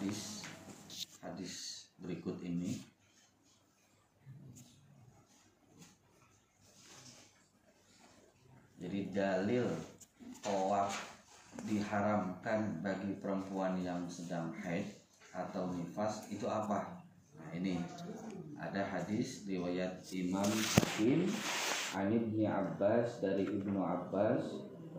hadis hadis berikut ini. Jadi dalil tawaf diharamkan bagi perempuan yang sedang haid atau nifas itu apa? Nah ini ada hadis riwayat Imam Hakim An Ibni Abbas dari Ibnu Abbas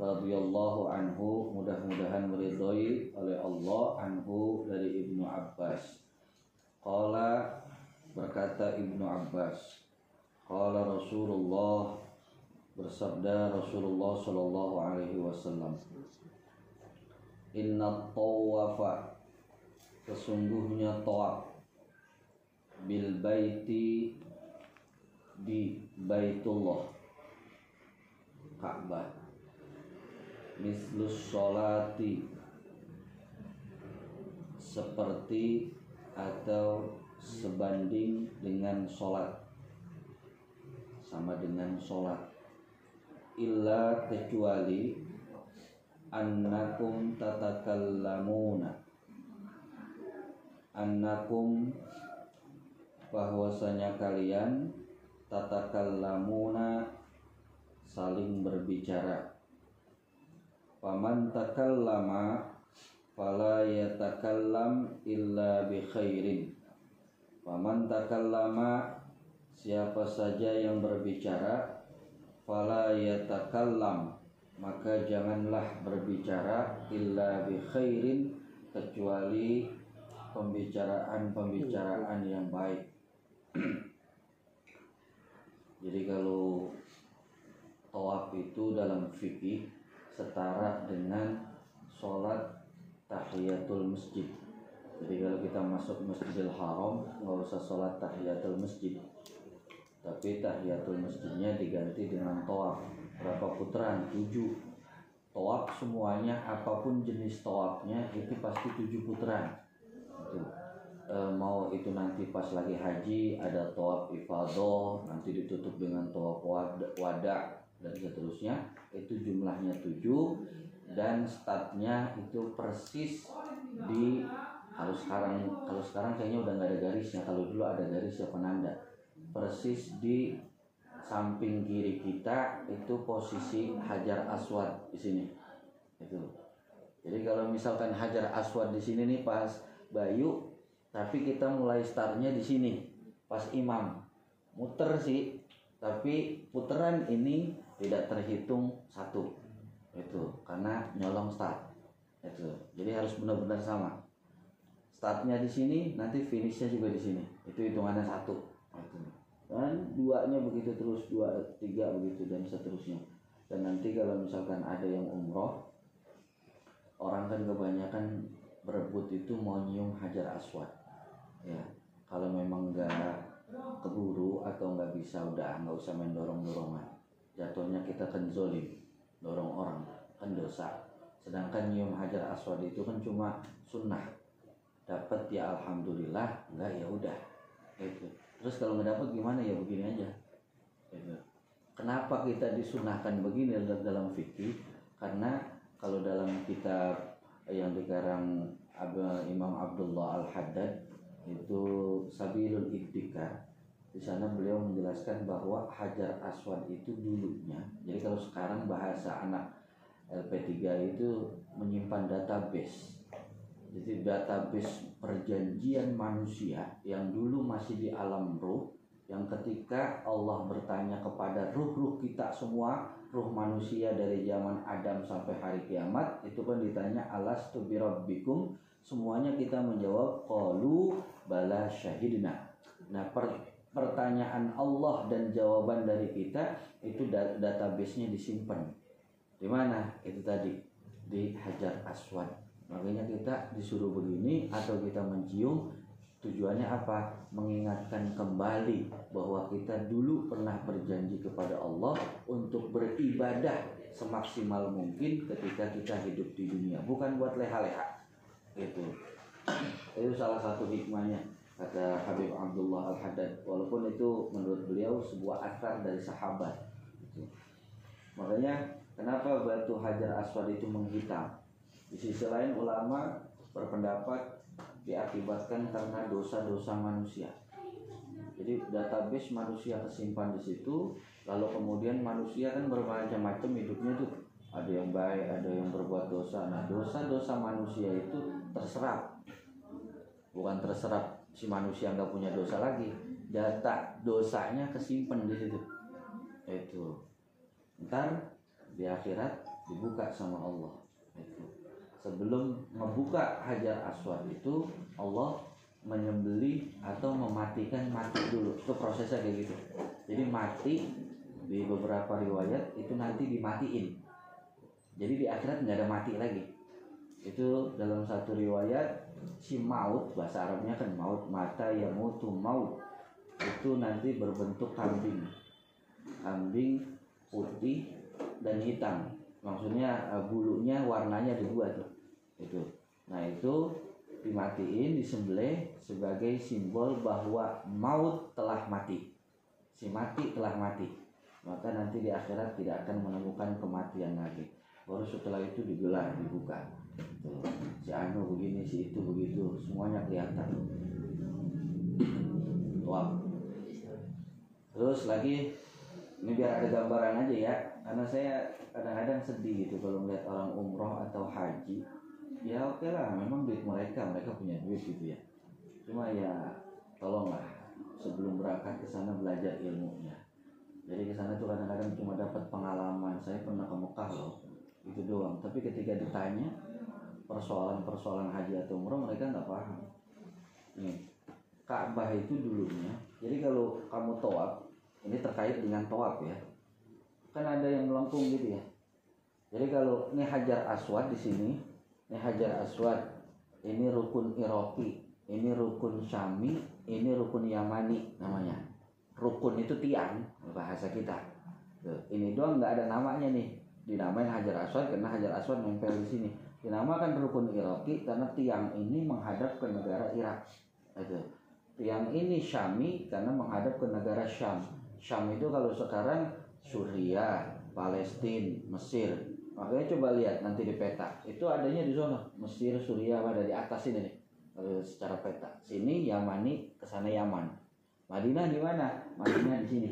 radhiyallahu anhu mudah-mudahan meridhoi oleh Allah anhu dari Ibnu Abbas. Qala berkata Ibnu Abbas Qala Rasulullah bersabda Rasulullah Shallallahu Alaihi Wasallam Inna tawafa sesungguhnya tawaf bil baiti di Baitullah Ka'bah mislus sholati. Seperti atau sebanding dengan sholat. Sama dengan sholat. Illa kecuali annakum tatakallamuna annakum bahwasanya kalian tatakallamuna saling berbicara paman takallama fala yatakallam illa bi khairin. Paman takallama siapa saja yang berbicara fala yatakallam maka janganlah berbicara illa bi khairin kecuali pembicaraan-pembicaraan yang baik. Jadi kalau tawaf itu dalam fikih setara dengan sholat tahiyatul masjid. Jadi kalau kita masuk masjidil haram nggak usah sholat tahiyatul masjid. Tapi tahiyatul masjidnya diganti dengan tawaf berapa putaran? Tujuh. Tawaf semuanya apa pun jenis tawafnya itu pasti tujuh putaran. E, mau itu nanti pas lagi haji ada tawaf ifadah nanti ditutup dengan tawaf wada dan seterusnya itu jumlahnya tujuh dan startnya itu persis di kalau sekarang kalau sekarang kayaknya udah nggak ada garisnya kalau dulu ada garis ya penanda. Persis di samping kiri kita itu posisi hajar aswad di sini. Itu. Jadi kalau misalkan hajar aswad di sini nih pas bayu tapi kita mulai startnya di sini pas imam. Muter sih tapi putaran ini tidak terhitung satu. Itu karena nyolong start. Itu jadi harus benar-benar sama. Startnya di sini nanti finishnya juga di sini. Itu hitungannya satu. Itu. Dan duanya begitu terus dua tiga begitu dan seterusnya. Dan nanti kalau misalkan ada yang umroh orang kan kebanyakan berebut itu mau nyium hajar aswad. Ya kalau memang nggak keburu atau nggak bisa udah nggak usah main dorong dorongan jatuhnya kita kan zolim dorong orang kan dosa. Sedangkan nyium hajar aswad itu kan cuma sunnah. Dapat ya alhamdulillah enggak ya udah. Itu terus kalau nggak dapat gimana ya begini aja. Gitu. kenapa kita disunahkan begini dalam fikih? Karena kalau dalam kitab yang dikarang Imam Abdullah Al Haddad itu Sabilul Ibtikar di sana beliau menjelaskan bahwa Hajar Aswad itu dulunya jadi kalau sekarang bahasa anak LP3 itu menyimpan database. Jadi database perjanjian manusia yang dulu masih di alam ruh yang ketika Allah bertanya kepada ruh-ruh kita semua ruh manusia dari zaman Adam sampai hari kiamat itu kan ditanya alas birabbikum semuanya kita menjawab qalu bala syahidna. Nah per, pertanyaan Allah dan jawaban dari kita itu database-nya disimpan. Di mana? Itu tadi. Di Hajar Aswad. Makanya kita disuruh begini atau kita mencium tujuannya apa? Mengingatkan kembali bahwa kita dulu pernah berjanji kepada Allah untuk beribadah semaksimal mungkin ketika kita hidup di dunia. Bukan buat leha-leha. Itu. Itu salah satu hikmahnya kata Habib Abdullah Al Haddad walaupun itu menurut beliau sebuah asar dari sahabat gitu. makanya kenapa batu hajar aswad itu menghitam di sisi lain ulama berpendapat diakibatkan karena dosa-dosa manusia. Jadi database manusia tersimpan di situ, lalu kemudian manusia kan bermacam-macam hidupnya tuh. Ada yang baik, ada yang berbuat dosa. Nah, dosa-dosa manusia itu terserap. Bukan terserap si manusia nggak punya dosa lagi. Data dosanya kesimpan di situ. Itu. Ntar di akhirat dibuka sama Allah. Itu. Sebelum membuka hajar aswad itu Allah menyembeli atau mematikan mati dulu itu prosesnya kayak gitu jadi mati di beberapa riwayat itu nanti dimatiin jadi di akhirat nggak ada mati lagi itu dalam satu riwayat si maut bahasa Arabnya kan maut mata ya mutu maut. Itu nanti berbentuk kambing. Kambing putih dan hitam. Maksudnya eh, bulunya warnanya dua tuh. Itu. Nah itu dimatiin disembelih sebagai simbol bahwa maut telah mati. Si mati telah mati. Maka nanti di akhirat tidak akan menemukan kematian lagi. Baru setelah itu digelar dibuka si anu begini si itu begitu semuanya kelihatan. Wow terus lagi ini biar ada gambaran aja ya karena saya kadang-kadang sedih gitu kalau melihat orang umroh atau haji. Ya oke lah memang duit mereka mereka punya duit gitu ya. Cuma ya tolonglah sebelum berangkat ke sana belajar ilmunya. Jadi ke sana tuh kadang-kadang cuma dapat pengalaman. Saya pernah ke Mekah loh itu doang. Tapi ketika ditanya persoalan-persoalan haji atau umroh mereka nggak paham. Nih Ka'bah itu dulunya jadi kalau kamu toab ini terkait dengan toab ya kan ada yang melengkung gitu ya. Jadi kalau ini hajar aswad di sini ini hajar aswad ini rukun iroki ini rukun syami ini rukun yamani namanya. Rukun itu tiang bahasa kita. Ini doang nggak ada namanya nih. Dinamain hajar aswad karena hajar aswad nempel di sini dinamakan rukun iroki karena tiang ini menghadap ke negara Irak itu tiang ini syami karena menghadap ke negara Syam Syam itu kalau sekarang Suria Palestina Mesir Makanya coba lihat nanti di peta. Itu adanya di sana. Mesir, Suriah ada di atas ini nih. Secara peta. Sini Yamani, ke sana Yaman. Madinah di mana? Madinah di sini.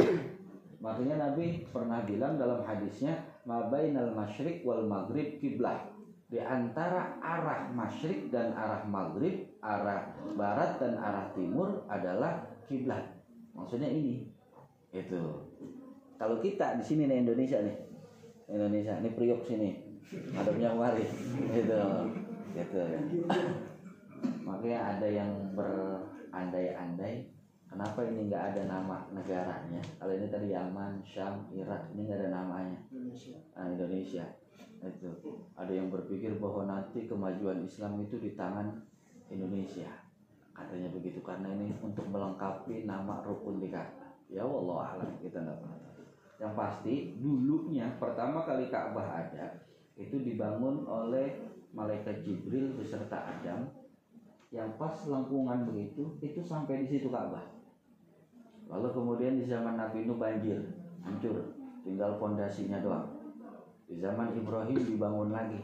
Makanya Nabi pernah bilang dalam hadisnya, "Mabainal masyriq wal maghrib kiblah." Di antara arah masyrik dan arah maghrib, arah barat dan arah timur adalah kiblat. Maksudnya ini. Itu. Kalau kita di sini nih Indonesia nih, Indonesia ini Priok sini hadapnya kemari gitu gitu makanya ada yang berandai-andai kenapa ini nggak ada nama negaranya kalau ini tadi Yaman Syam Irak ini nggak ada namanya Indonesia. nah, Indonesia itu. Ada yang berpikir bahwa nanti kemajuan Islam itu di tangan Indonesia. Katanya begitu karena ini untuk melengkapi nama rukun Ka'bah. Ya Allah alam kita nggak pernah tahu. Yang pasti dulunya pertama kali Ka'bah ada itu dibangun oleh malaikat Jibril beserta Adam. Yang pas lengkungan begitu itu sampai di situ Ka'bah. Lalu kemudian di zaman Nabi Nuh banjir hancur. Tinggal fondasinya doang di zaman Ibrahim dibangun lagi.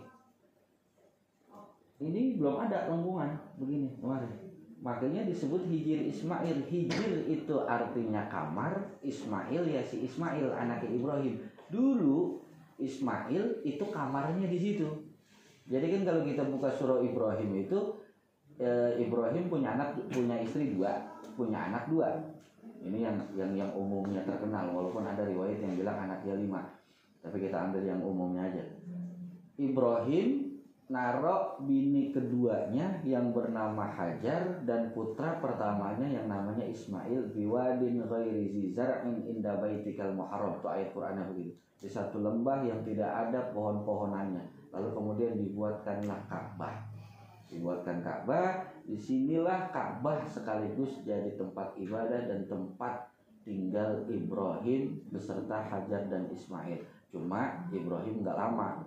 Ini belum ada lengkungan begini kemarin. Makanya disebut hijir Ismail. Hijir itu artinya kamar Ismail ya si Ismail anaknya Ibrahim. Dulu Ismail itu kamarnya di situ. Jadi kan kalau kita buka surah Ibrahim itu eh, Ibrahim punya anak punya istri dua punya anak dua. Ini yang yang yang umumnya terkenal walaupun ada riwayat yang bilang anaknya lima tapi kita ambil yang umumnya aja. Ibrahim narok bini keduanya yang bernama Hajar dan putra pertamanya yang namanya Ismail biwadin ghairi zizar'in inda baitikal muharram. Itu ayat Qur'annya begitu. Di satu lembah yang tidak ada pohon-pohonannya. Lalu kemudian dibuatkanlah Ka'bah. Dibuatkan Ka'bah. Di sinilah Ka'bah sekaligus jadi tempat ibadah dan tempat tinggal Ibrahim beserta Hajar dan Ismail cuma Ibrahim nggak lama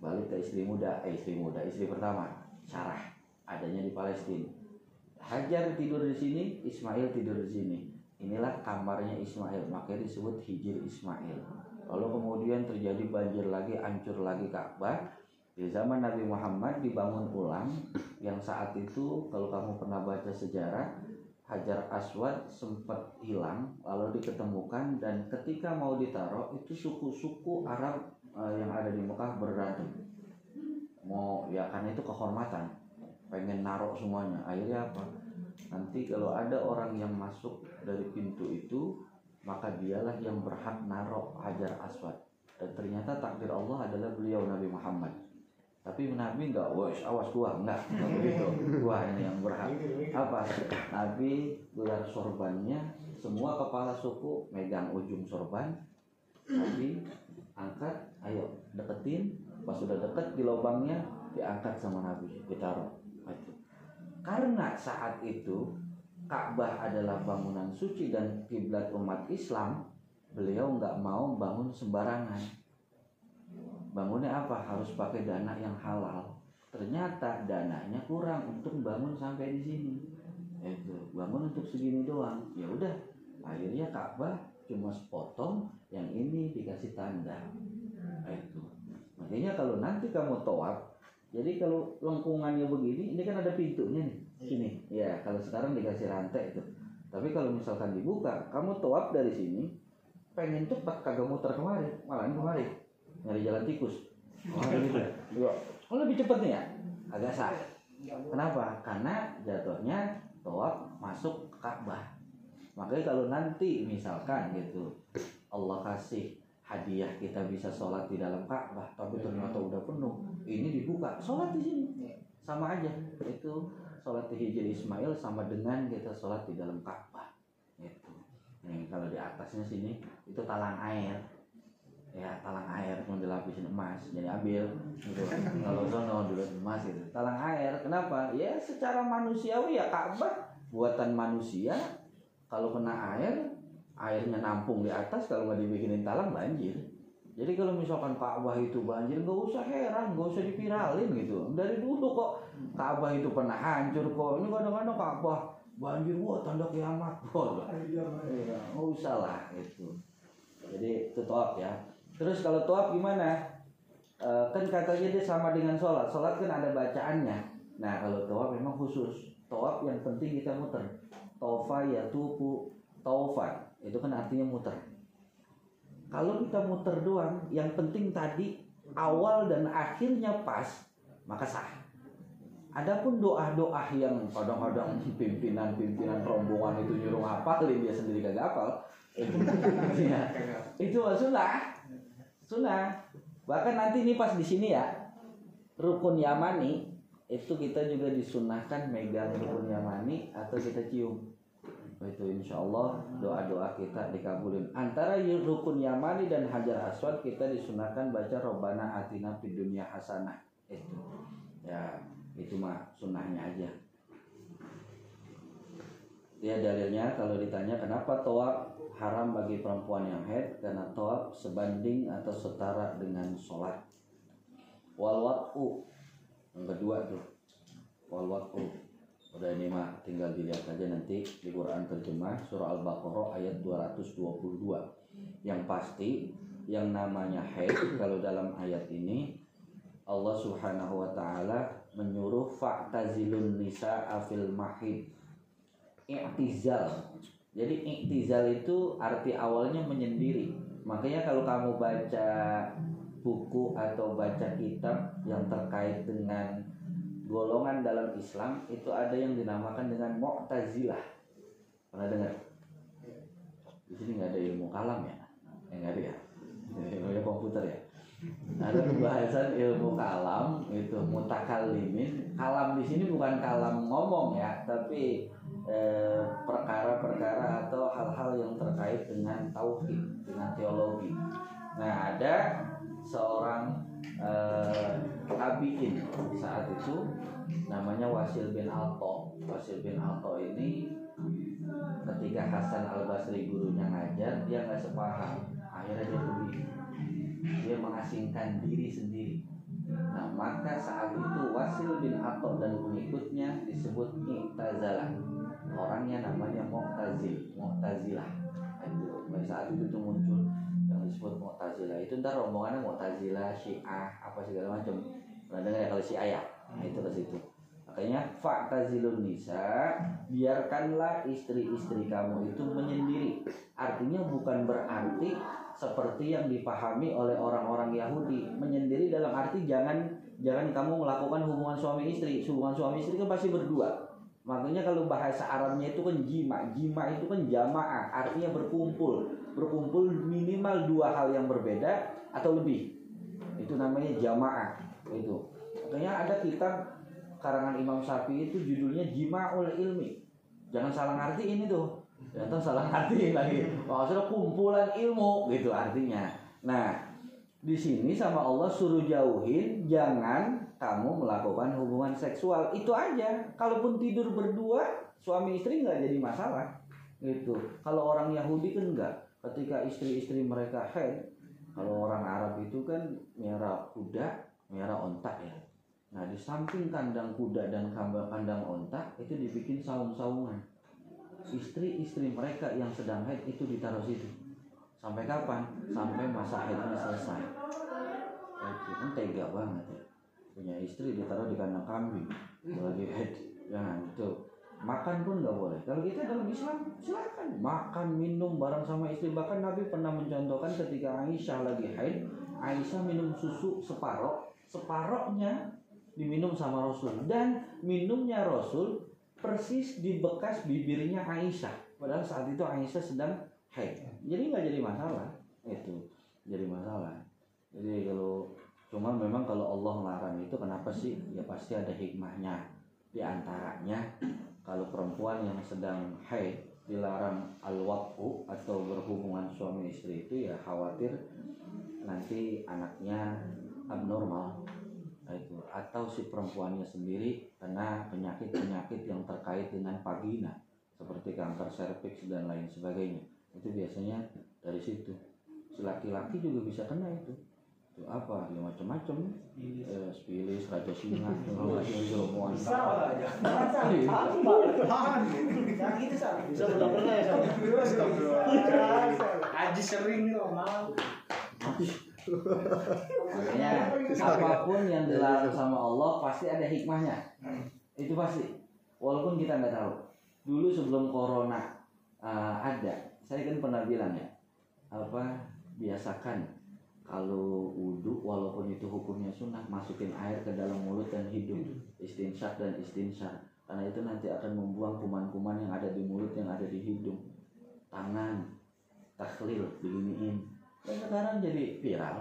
balik ke istri muda, eh istri muda, istri pertama, Sarah, adanya di Palestina. Hajar tidur di sini, Ismail tidur di sini. Inilah kamarnya Ismail, makanya disebut Hijir Ismail. Lalu kemudian terjadi banjir lagi, hancur lagi Ka'bah. di zaman Nabi Muhammad dibangun ulang yang saat itu kalau kamu pernah baca sejarah Hajar Aswad sempat hilang lalu diketemukan dan ketika mau ditaruh itu suku-suku Arab uh, yang ada di Mekah berantem mau ya karena itu kehormatan. Pengen naruh semuanya. Akhirnya apa? Nanti kalau ada orang yang masuk dari pintu itu maka dialah yang berhak naruh Hajar Aswad. Dan ternyata takdir Allah adalah beliau Nabi Muhammad tapi Nabi enggak, wah awas gua enggak, enggak begitu. Gua ini yang berhak. Apa? Nabi gelar sorbannya, semua kepala suku megang ujung sorban. Nabi angkat, ayo deketin. Pas sudah deket di lubangnya, diangkat sama Nabi, ditaruh. Itu. Karena saat itu Ka'bah adalah bangunan suci dan kiblat umat Islam, beliau nggak mau bangun sembarangan bangunnya apa? Harus pakai dana yang halal. Ternyata dananya kurang untuk bangun sampai di sini. Itu bangun untuk segini doang. Ya udah akhirnya Ka'bah cuma sepotong yang ini dikasih tanda. Itu. Makanya kalau nanti kamu toab jadi kalau lengkungannya begini ini kan ada pintunya nih sini. Ya kalau sekarang dikasih rantai itu. Tapi kalau misalkan dibuka kamu toab dari sini pengen cepat kagak muter kemari malah kemari nyari jalan tikus. Oh gitu. Oh lebih cepet nih ya? Agak sah. Kenapa? Karena jatuhnya tawaf masuk Ka'bah. Makanya kalau nanti misalkan gitu Allah kasih hadiah kita bisa sholat di dalam Ka'bah tapi ternyata udah penuh ini dibuka. Sholat di sini. Sama aja. Itu sholat di Hijr Ismail sama dengan kita sholat di dalam Ka'bah. Itu nih kalau di atasnya sini itu talang air ya talang air mau dilapisin emas jadi ambil gitu. Kalau sono dulu emas gitu. Talang air kenapa? Ya secara manusiawi ya Ka'bah buatan manusia kalau kena air airnya nampung di atas kalau nggak dibikinin talang banjir. Jadi kalau misalkan Ka'bah itu banjir nggak usah heran nggak usah dipiralin gitu. Dari dulu kok Ka'bah itu pernah hancur kok. Ini kadang-kadang Ka'bah banjir wah tanda kiamat. Wah iya, nggak usah lah itu jadi itu ya Terus kalau toab gimana? E, kan katanya dia sama dengan sholat. Sholat kan ada bacaannya. Nah kalau toab memang khusus. Toab yang penting kita muter. Tofa ya tupu taufa. Itu kan artinya muter. Kalau kita muter doang, yang penting tadi awal dan akhirnya pas, maka sah. Adapun doa-doa yang kadang-kadang pimpinan-pimpinan rombongan itu nyuruh hafalin dia sendiri gak hafal, itu, ya, itu masalah sunnah. Bahkan nanti ini pas di sini ya rukun yamani itu kita juga disunahkan megang rukun yamani atau kita cium. Itu insya Allah doa-doa kita dikabulin. Antara rukun yamani dan hajar aswad kita disunahkan baca robana atina fid dunia hasanah. Itu. Ya itu mah sunnahnya aja ya dalilnya kalau ditanya kenapa toa haram bagi perempuan yang haid? Karena tawaf sebanding atau setara dengan sholat. Wal watu yang kedua tuh. Wal watu udah ini mah tinggal dilihat aja nanti di Quran terjemah surah Al-Baqarah ayat 222 yang pasti yang namanya haid kalau dalam ayat ini Allah Subhanahu wa taala menyuruh fa'tazilun nisa afil mahid i'tizal jadi iktizal itu arti awalnya menyendiri. Makanya kalau kamu baca buku atau baca kitab yang terkait dengan golongan dalam Islam itu ada yang dinamakan dengan Mu'tazilah. Pernah dengar? Di sini nggak ada ilmu kalam ya? Ya nggak ada ya? Ilmu komputer ya? Ada pembahasan ilmu kalam itu mutakalimin. Kalam di sini bukan kalam ngomong ya, tapi Eh, perkara-perkara atau hal-hal yang terkait dengan tauhid, dengan teologi. Nah, ada seorang eh, tabiin saat itu namanya Wasil bin Alto. Wasil bin Alto ini ketika Hasan Al Basri gurunya ngajar, dia nggak sepaham. Akhirnya dia pergi. Dia mengasingkan diri sendiri. Nah, maka saat itu Wasil bin Atok dan pengikutnya disebut Mu'tazalah orangnya namanya Mu'tazil Mu'tazilah. Itu pada saat itu tuh muncul yang disebut Mu'tazilah. Itu ntar rombongannya Mu'tazilah Syiah apa segala macam. Pernah dengar ya kalau si ayah nah, itu ke situ. Makanya faktazilun nisa biarkanlah istri-istri kamu itu menyendiri. Artinya bukan berarti seperti yang dipahami oleh orang-orang Yahudi. Menyendiri dalam arti jangan jangan kamu melakukan hubungan suami istri. Hubungan suami istri kan pasti berdua makanya kalau bahasa Arabnya itu kan jima jima itu kan jamaah artinya berkumpul berkumpul minimal dua hal yang berbeda atau lebih itu namanya jamaah itu makanya ada kitab karangan Imam Syafi'i itu judulnya Jima'ul Ilmi. Jangan salah ngerti ini tuh. Jangan salah ngerti lagi. Maksudnya kumpulan ilmu gitu artinya. Nah, di sini sama Allah suruh jauhin jangan kamu melakukan hubungan seksual itu aja. Kalaupun tidur berdua suami istri nggak jadi masalah gitu. Kalau orang Yahudi kan enggak. Ketika istri-istri mereka head, kalau orang Arab itu kan merah kuda, merah ontak ya Nah di samping kandang kuda dan kandang onta itu dibikin saung-saungan. Istri-istri mereka yang sedang haid itu ditaruh situ. Sampai kapan? Sampai masa haidnya selesai. Itu kan tega banget ya. Punya istri ditaruh di kandang kambing. Lagi haid. Jangan itu. Makan pun nggak boleh. Kalau kita dalam Islam silakan makan minum bareng sama istri. Bahkan Nabi pernah mencontohkan ketika Aisyah lagi haid, Aisyah minum susu separoh, separohnya diminum sama Rasul dan minumnya Rasul persis di bekas bibirnya Aisyah padahal saat itu Aisyah sedang haid jadi nggak jadi masalah itu jadi masalah jadi kalau cuma memang kalau Allah melarang itu kenapa sih? Ya pasti ada hikmahnya. Di antaranya kalau perempuan yang sedang haid dilarang al atau berhubungan suami istri itu ya khawatir nanti anaknya abnormal. Itu. Atau si perempuannya sendiri kena penyakit-penyakit yang terkait dengan vagina seperti kanker serviks dan lain sebagainya. Itu biasanya dari situ. Si laki-laki juga bisa kena itu apa ya macam-macam. Eh, spilis raja singa kalau lagi ilmuwan salah aja gitu salah bisa udah pernah ya Haji sering loh mau. Makanya apa pun yang dilarang sama Allah pasti ada hikmahnya. Itu pasti. Walaupun kita nggak tahu. Dulu sebelum corona uh, ada, saya kan pernah bilang ya, apa biasakan kalau wudhu walaupun itu hukumnya sunnah masukin air ke dalam mulut dan hidung. Istinsyak dan istinsyak. Karena itu nanti akan membuang kuman-kuman yang ada di mulut yang ada di hidung. Tangan. Takhlil beginiin dan sekarang jadi viral.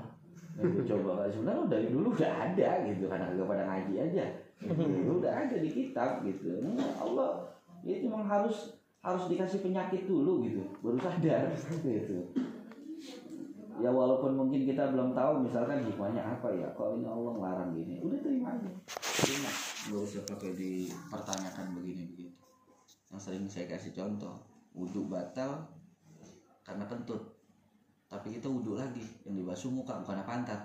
Itu coba sebenarnya dari dulu udah ada gitu karena agak pada ngaji aja. Gitu. udah ada di kitab gitu. Nah, Allah itu memang harus harus dikasih penyakit dulu gitu. Baru sadar gitu ya walaupun mungkin kita belum tahu misalkan hikmahnya apa ya kok ini Allah ngelarang gini. Udah terima aja. Terima. Nggak usah pakai dipertanyakan begini begitu yang sering saya kasih contoh wudhu batal karena kentut. Tapi kita wudhu lagi yang dibasuh muka bukan pantat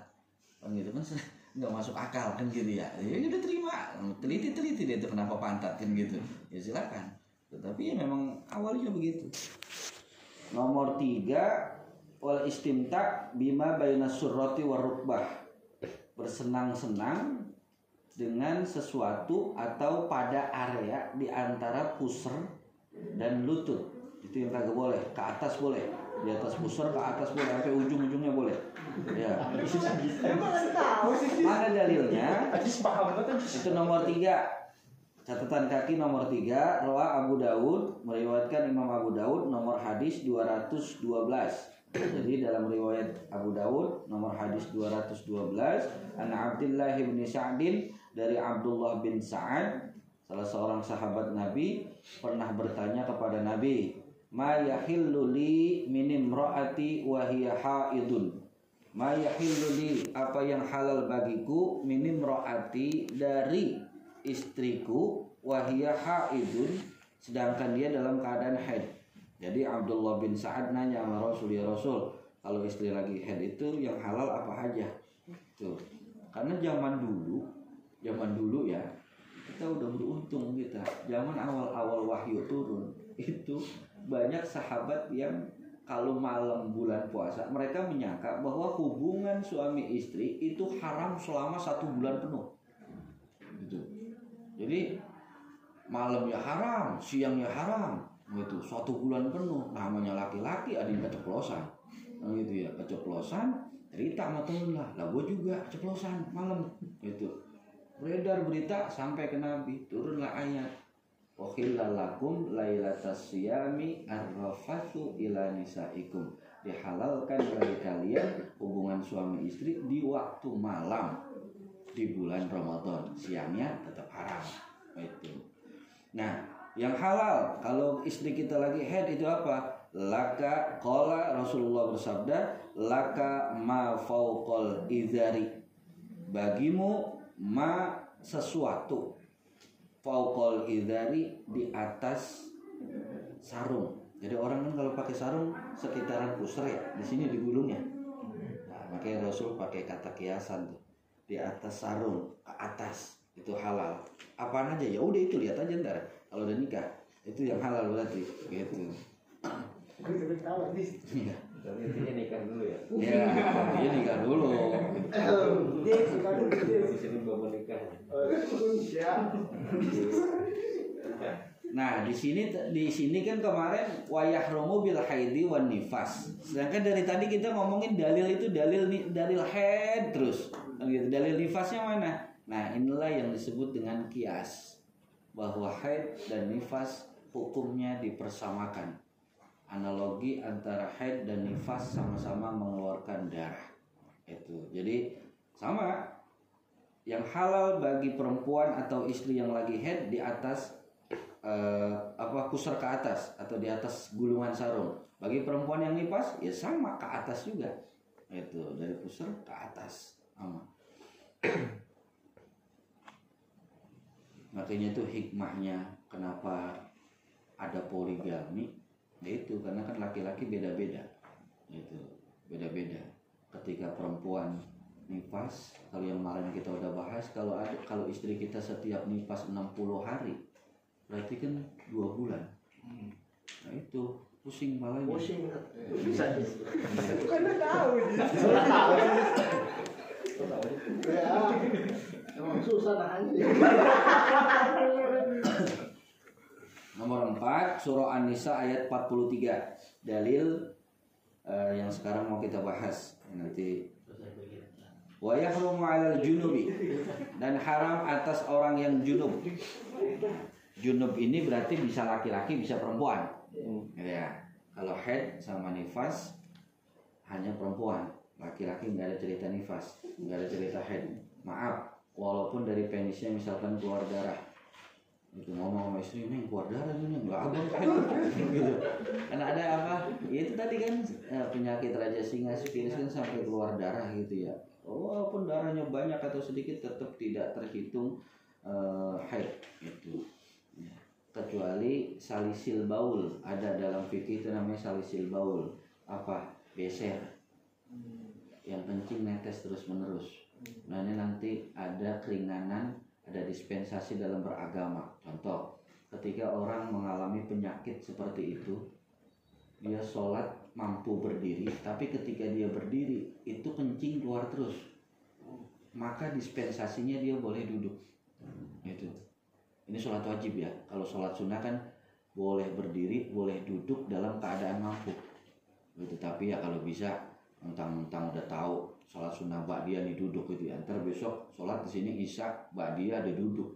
kan gitu kan nggak masuk akal kan gitu ya. Ya udah terima. Teliti teliti dia itu kenapa pantat kan gitu. Ya silakan. Tetapi ya memang awalnya begitu. Nomor tiga wal istimta bima bayna surroti warukbah bersenang-senang dengan sesuatu atau pada area di antara pusar dan lutut. Itu yang kagak boleh. Ke atas boleh. Di atas pusar ke atas boleh. Sampai ujung-ujungnya boleh. Ya. Mana dalilnya? Itu nomor tiga. Catatan kaki nomor tiga. Roa Abu Daud meriwayatkan Imam Abu Daud nomor hadis 212 jadi dalam riwayat Abu Daud nomor hadis 212 An Abdullah bin Sa'din dari Abdullah bin Sa'ad salah seorang sahabat Nabi pernah bertanya kepada Nabi ma yahillu li min imraati wa hiya haidun? Ma yahillu li apa yang halal bagiku min imraati dari istriku wa hiya haidun? Sedangkan dia dalam keadaan haid jadi Abdullah bin Sa'ad nanya sama Rasul ya Rasul kalau istri lagi haid itu yang halal apa aja tuh. Karena zaman dulu zaman dulu ya kita udah beruntung kita. Zaman awal-awal wahyu turun itu banyak sahabat yang kalau malam bulan puasa mereka menyangka bahwa hubungan suami istri itu haram selama satu bulan penuh. Jadi malam ya haram siang ya haram gitu. Suatu bulan penuh namanya laki-laki ada yang keceplosan. Nah, gitu ya keceplosan cerita sama temen lah. Lah gue juga keceplosan malam. Gitu. Beredar berita sampai ke nabi turunlah ayat. Wahillalakum lailatas siyami arrafathu ila nisaikum. Dihalalkan bagi kalian hubungan suami istri di waktu malam. Di bulan Ramadan. Siangnya tetap haram. Itu. Nah yang halal kalau istri kita lagi head itu apa? Laka kola Rasulullah bersabda Laka ma fauqal izari Bagimu ma sesuatu Faukol idari di atas sarung. Jadi orang kan kalau pakai sarung sekitaran pusar ya, di sini digulungnya. Nah, makanya Rasul pakai kata kiasan tuh di atas sarung ke atas itu halal. Apaan aja ya udah itu lihat aja ntar kalau udah nikah itu yang halal berarti gitu. Iya. Tapi intinya nikah dulu ya. Ya, dia nikah dulu. Disebut bapak nikah. Nah, di sini di sini kan kemarin wayah romo bil haidi wan nifas. Sedangkan dari tadi kita ngomongin dalil itu dalil ni- dalil haid terus. Kan gitu. Dalil nifasnya mana? Nah, inilah yang disebut dengan kias. Bahwa haid dan nifas hukumnya dipersamakan. Analogi antara haid dan nifas sama-sama mengeluarkan darah. Itu. Jadi sama yang halal bagi perempuan atau istri yang lagi head di atas eh, apa kusar ke atas atau di atas gulungan sarung. Bagi perempuan yang nifas ya sama ke atas juga. Itu dari kusar ke atas sama. Makanya itu hikmahnya kenapa ada poligami yaitu karena kan laki-laki beda-beda. Itu beda-beda. Ketika perempuan nifas kalau yang kemarin kita udah bahas kalau ada kalau istri kita setiap nifas 60 hari berarti kan dua bulan. Nah itu pusing malahnya. Pusing. Bisa Karena tahu. Dia. Susah nomor 4 surah An-Nisa ayat 43 dalil eh, yang sekarang mau kita bahas. Nanti. Wa yahrumu 'alal junubi. Dan haram atas orang yang junub. Junub ini berarti bisa laki-laki bisa perempuan. Ya. Kalau head sama nifas hanya perempuan. Laki-laki nggak ada cerita nifas nggak ada cerita head. Maaf walaupun dari penisnya misalkan keluar darah. Itu ngomong sama istri neng keluar darah ini nggak abang gitu. Karena ada apa? Ya itu tadi kan eh, penyakit raja singa sifilis kan sampai keluar darah gitu ya. Walaupun darahnya banyak atau sedikit tetap tidak terhitung eh, haid itu Ya. kecuali salisil baul ada dalam fikih itu namanya salisil baul. Apa? Beser. Yang kencing netes terus menerus nah ini nanti ada keringanan ada dispensasi dalam beragama. Contoh ketika orang mengalami penyakit seperti itu dia sholat mampu berdiri tapi ketika dia berdiri itu kencing keluar terus. Maka dispensasinya dia boleh duduk. Itu. Ini sholat wajib ya. Kalau sholat sunnah kan boleh berdiri boleh duduk dalam keadaan mampu. Gitu tapi ya kalau bisa mentang-mentang udah tahu sholat sunnah dia nih duduk gitu ya. Ntar besok sholat di sini isya dia ada duduk.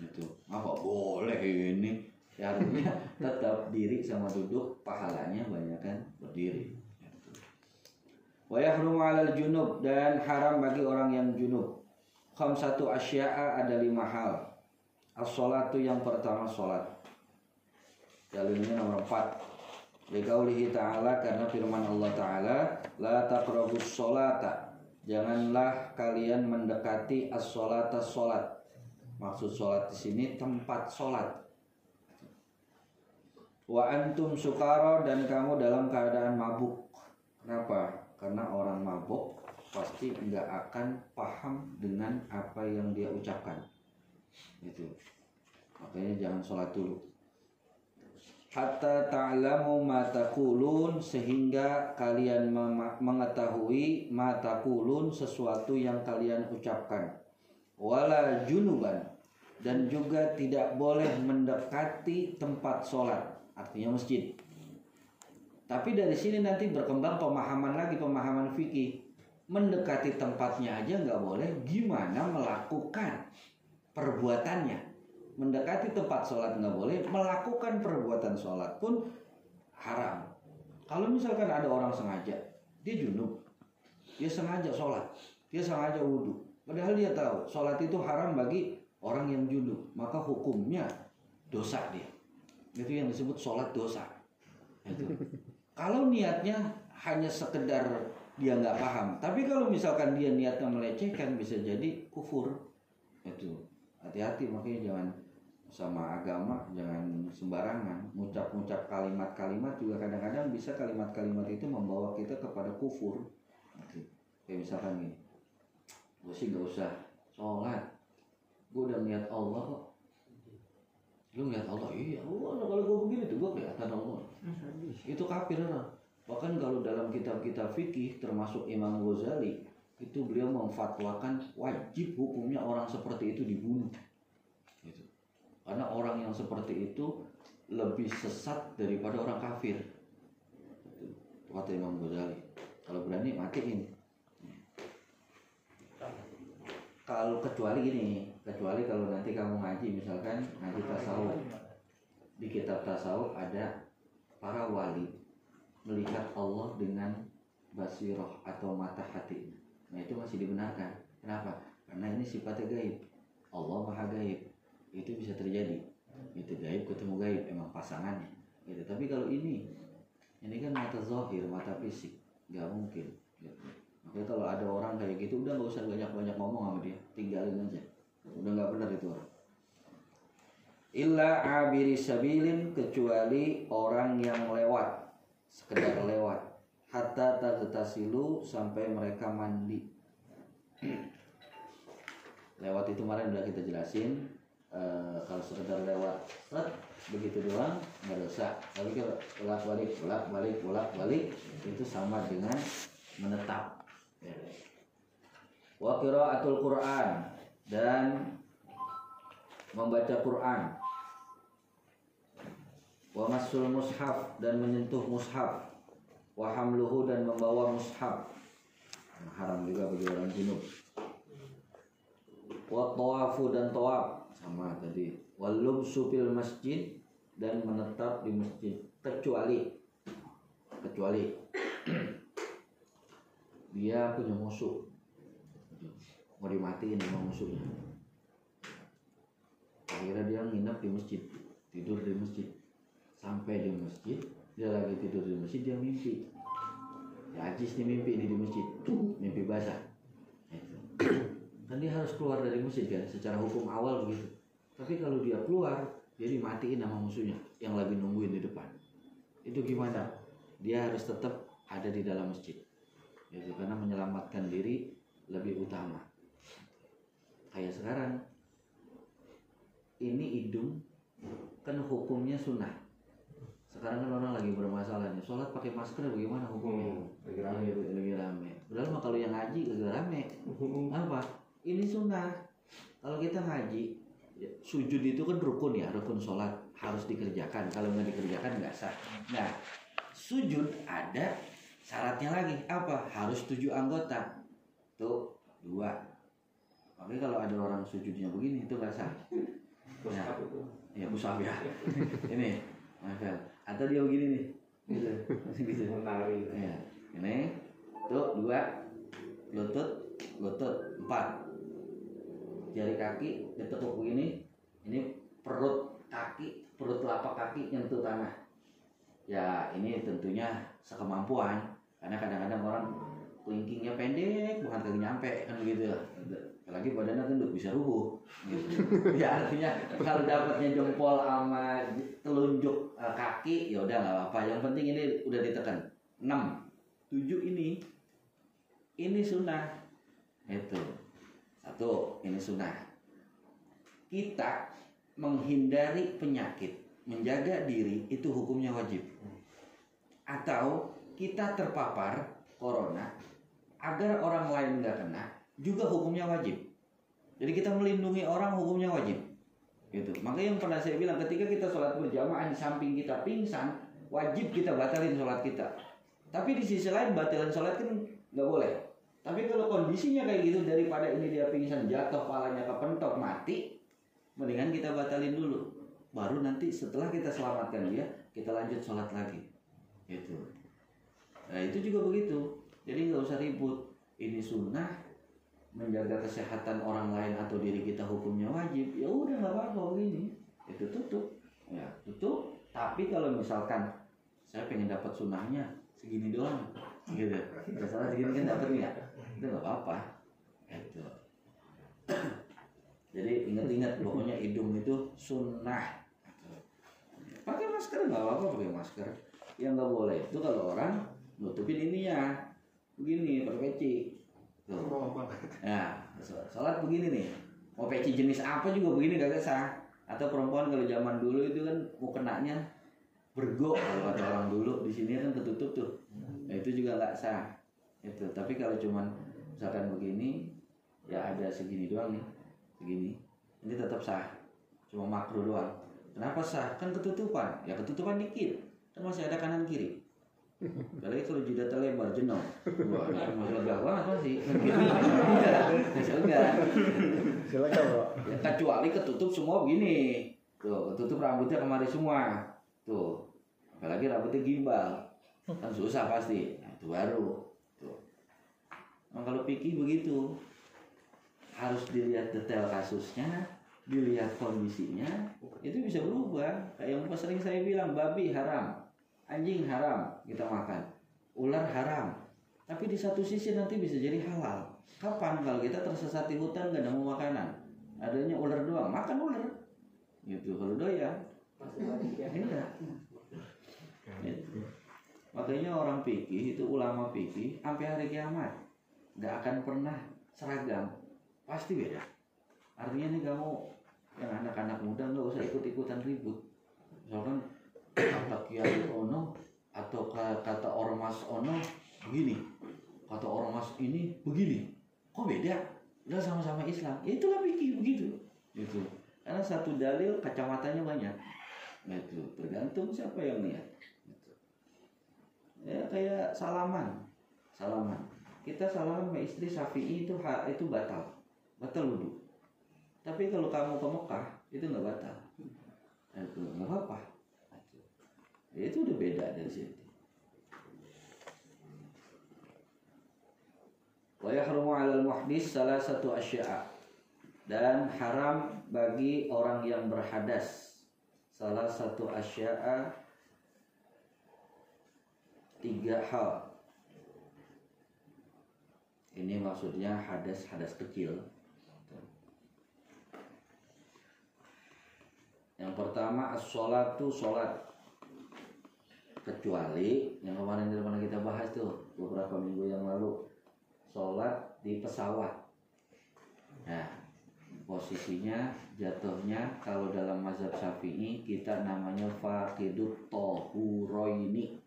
Gitu. Apa boleh ini? Ya artinya tetap diri sama duduk pahalanya banyak kan berdiri. Gitu. wa yahrumu 'alal junub dan haram bagi orang yang junub. Khamsatu asya'a ada lima hal. As-salatu yang pertama salat dalilnya nomor 4 Liqaulihi ta'ala karena firman Allah ta'ala La taqrabus sholata Janganlah kalian mendekati as-sholata sholat Maksud sholat di sini tempat sholat Wa antum sukaro dan kamu dalam keadaan mabuk. Kenapa? Karena orang mabuk pasti nggak akan paham dengan apa yang dia ucapkan. Itu. Makanya jangan sholat dulu hatta ta'lamu ma taqulun sehingga kalian mengetahui ma taqulun sesuatu yang kalian ucapkan. Wala junuban dan juga tidak boleh mendekati tempat sholat artinya masjid. Tapi dari sini nanti berkembang pemahaman lagi pemahaman fikih. Mendekati tempatnya aja nggak boleh gimana melakukan perbuatannya mendekati tempat sholat nggak boleh melakukan perbuatan sholat pun haram. Kalau misalkan ada orang sengaja dia junub. Dia sengaja sholat. Dia sengaja wudhu padahal dia tahu sholat itu haram bagi orang yang junub. Maka hukumnya dosa dia. Itu yang disebut sholat dosa. Itu. Kalau niatnya hanya sekedar dia nggak paham tapi kalau misalkan dia niatnya melecehkan bisa jadi kufur. Itu. Hati-hati makanya jangan sama agama jangan sembarangan. Ngucap-ngucap kalimat-kalimat juga kadang-kadang bisa kalimat-kalimat itu membawa kita kepada kufur. Kayak misalkan gini gue sih nggak usah sholat. Gue udah niat Allah kok. Lu ngeliat Allah? Iya. Allah kalau gue begini tuh gue kelihatan Allah. Itu kafir lah bahkan kalau dalam kitab-kitab fikih termasuk Imam Ghazali itu beliau memfatwakan wajib hukumnya orang seperti itu dibunuh. Karena orang yang seperti itu lebih sesat daripada orang kafir. Kata Imam Ghazali kalau berani matiin. Kalau kecuali gini kecuali kalau nanti kamu ngaji misalkan ngaji tasawuf. Di kitab tasawuf ada para wali melihat Allah dengan basiroh atau mata hati. Nah itu masih dibenarkan. Kenapa? Karena ini sifatnya gaib. Allah maha gaib itu bisa terjadi. Itu gaib ketemu gaib emang pasangannya gitu. Tapi kalau ini ini kan mata zahir mata fisik. Nggak mungkin. Gitu. makanya kalau ada orang kayak gitu udah nggak usah banyak banyak ngomong sama dia. Tinggalin aja. Udah nggak benar itu orang. Illa abiri sabilin kecuali orang yang lewat. Sekedar lewat. Hatta tagtasilu sampai mereka mandi. Lewat itu kemarin udah kita jelasin Eh, kalau sekedar lewat set begitu doang nggak dosa. Tapi kalau bolak balik bolak balik bolak balik itu sama dengan menetap. Wa qiraatul Quran dan membaca Quran. Wa masul mushaf dan menyentuh mushaf. Wa hamluhu dan membawa mushaf. Haram juga bagi orang junub. Wa tawafu dan tawaf sama tadi. Walum supil masjid dan menetap di masjid. Kecuali kecuali. Dia punya musuh. Mau dimatiin sama musuhnya. Akhirnya dia nginep di masjid tidur di masjid. Sampai di masjid dia lagi tidur di masjid dia mimpi. Ya ajis nih mimpi ini di masjid. Mimpi basah. Kan dia harus keluar dari masjid kan? Secara hukum awal begitu tapi kalau dia keluar dia dimatiin sama musuhnya yang lagi nungguin di depan. Itu gimana? Dia harus tetap ada di dalam masjid. Gitu karena menyelamatkan diri lebih utama. Kayak sekarang ini hidung kan hukumnya sunnah. Sekarang kan orang lagi bermasalah nih. Sholat pakai masker bagaimana hukumnya? Lagi rame. Lagi, lagi rame. Padahal mah kalau yang ngaji lagi rame. Apa? Ini sunnah. Kalau kita ngaji ya, sujud itu kan rukun ya rukun sholat harus dikerjakan. Kalau nggak dikerjakan nggak sah. Nah sujud ada syaratnya lagi. Apa? Harus tujuh anggota. Tuh dua. Oke kalau ada orang sujudnya begini itu nggak sah. Itu ya musaf ya. Ini Michael atau dia begini nih. Gitu. Gitu. Menari. Ya ini tuh dua. Lutut lutut empat jari kaki ditekuk begini ini perut kaki perut telapak kaki nyentuh tanah. Ya ini tentunya sekemampuan karena kadang-kadang orang kelingkingnya pendek bukan kaki nyampe kan begitu apalagi badannya gendut bisa rubuh gitu. ya artinya kalau dapatnya jempol sama telunjuk eh, kaki ya udah nggak apa-apa. Yang penting ini udah ditekan. 6 7 ini ini sunnah itu satu ini sunnah. Kita menghindari penyakit menjaga diri itu hukumnya wajib. Atau kita terpapar corona agar orang lain nggak kena juga hukumnya wajib. Jadi kita melindungi orang hukumnya wajib. Gitu. Maka yang pernah saya bilang ketika kita sholat berjamaah di samping kita pingsan wajib kita batalin sholat kita. Tapi di sisi lain batalan sholat kan nggak boleh tapi kalau kondisinya kayak gitu daripada ini dia pingsan jatuh palanya kepentok mati mendingan kita batalin dulu. Baru nanti setelah kita selamatkan dia kita lanjut sholat lagi. Gitu. Nah itu juga begitu. Jadi nggak usah ribut. Ini sunnah menjaga kesehatan orang lain atau diri kita hukumnya wajib ya udah nggak apa-apa begini itu tutup. Ya tutup. Tapi kalau misalkan saya pengen dapat sunnahnya segini doang. Gitu. Salah segini kan dapat nggak itu nggak apa-apa. Itu. Jadi ingat-ingat pokoknya hidung itu sunnah. Pakai masker nggak apa-apa pakai masker. Yang nggak boleh itu kalau orang nutupin ininya. Begini pakai peci. Tuh. Ya sholat begini nih. Mau peci jenis apa juga begini gak sah atau perempuan kalau zaman dulu itu kan mau kenanya bergo kalau kata orang dulu di sini kan ketutup tuh. Nah, itu juga nggak sah. Itu tapi kalau cuman misalkan begini ya ada segini doang nih segini ini tetap sah cuma makro doang kenapa sah kan ketutupan ya ketutupan dikit kan masih ada kanan kiri kalau jidatnya lebar jenong, wah masih lega banget masih. Enggak, masih lega. Silakan, Bro. Ya, kecuali ketutup semua begini, tuh ketutup rambutnya kemari semua, tuh. Apalagi rambutnya gimbal, kan susah pasti. Nah, itu baru, kalau pikir begitu, harus dilihat detail kasusnya, dilihat kondisinya, itu bisa berubah. Kayak yang sering saya bilang, babi haram, anjing haram kita makan, ular haram. Tapi di satu sisi nanti bisa jadi halal. Kapan kalau kita tersesat di hutan gak nemu makanan, adanya ular doang, makan ular. Gitu kalau doyan. Iya. Gitu. Makanya orang pikir itu ulama pikir sampai hari kiamat nggak akan pernah seragam, pasti beda. Artinya nih kamu yang anak-anak muda nggak usah ikut-ikutan ribut. Misalkan kata kiai ono atau ka- kata ormas ono begini. Kata ormas ini begini. Kok beda? Udah sama-sama Islam. Ya itulah pikir begitu. Itu karena satu dalil kacamatanya banyak. Itu tergantung siapa yang lihat Gitu. ya kayak salaman. Salaman kita salaman sama istri Syafi'i itu itu batal batal wudhu tapi kalau kamu ke Mekah itu nggak batal itu nggak apa-apa Ya, itu udah beda dari situ. Wa yahrumu 'alal muhdis salah satu asya'a. Dan haram bagi orang yang berhadas. Salah satu asya'a tiga hal. Ini maksudnya hadas-hadas kecil. Yang pertama as-sholatu sholat. Kecuali yang kemarin dari mana kita bahas tuh beberapa minggu yang lalu. Sholat di pesawat. Nah posisinya jatuhnya kalau dalam mazhab syafi'i kita namanya fakidut tohuroini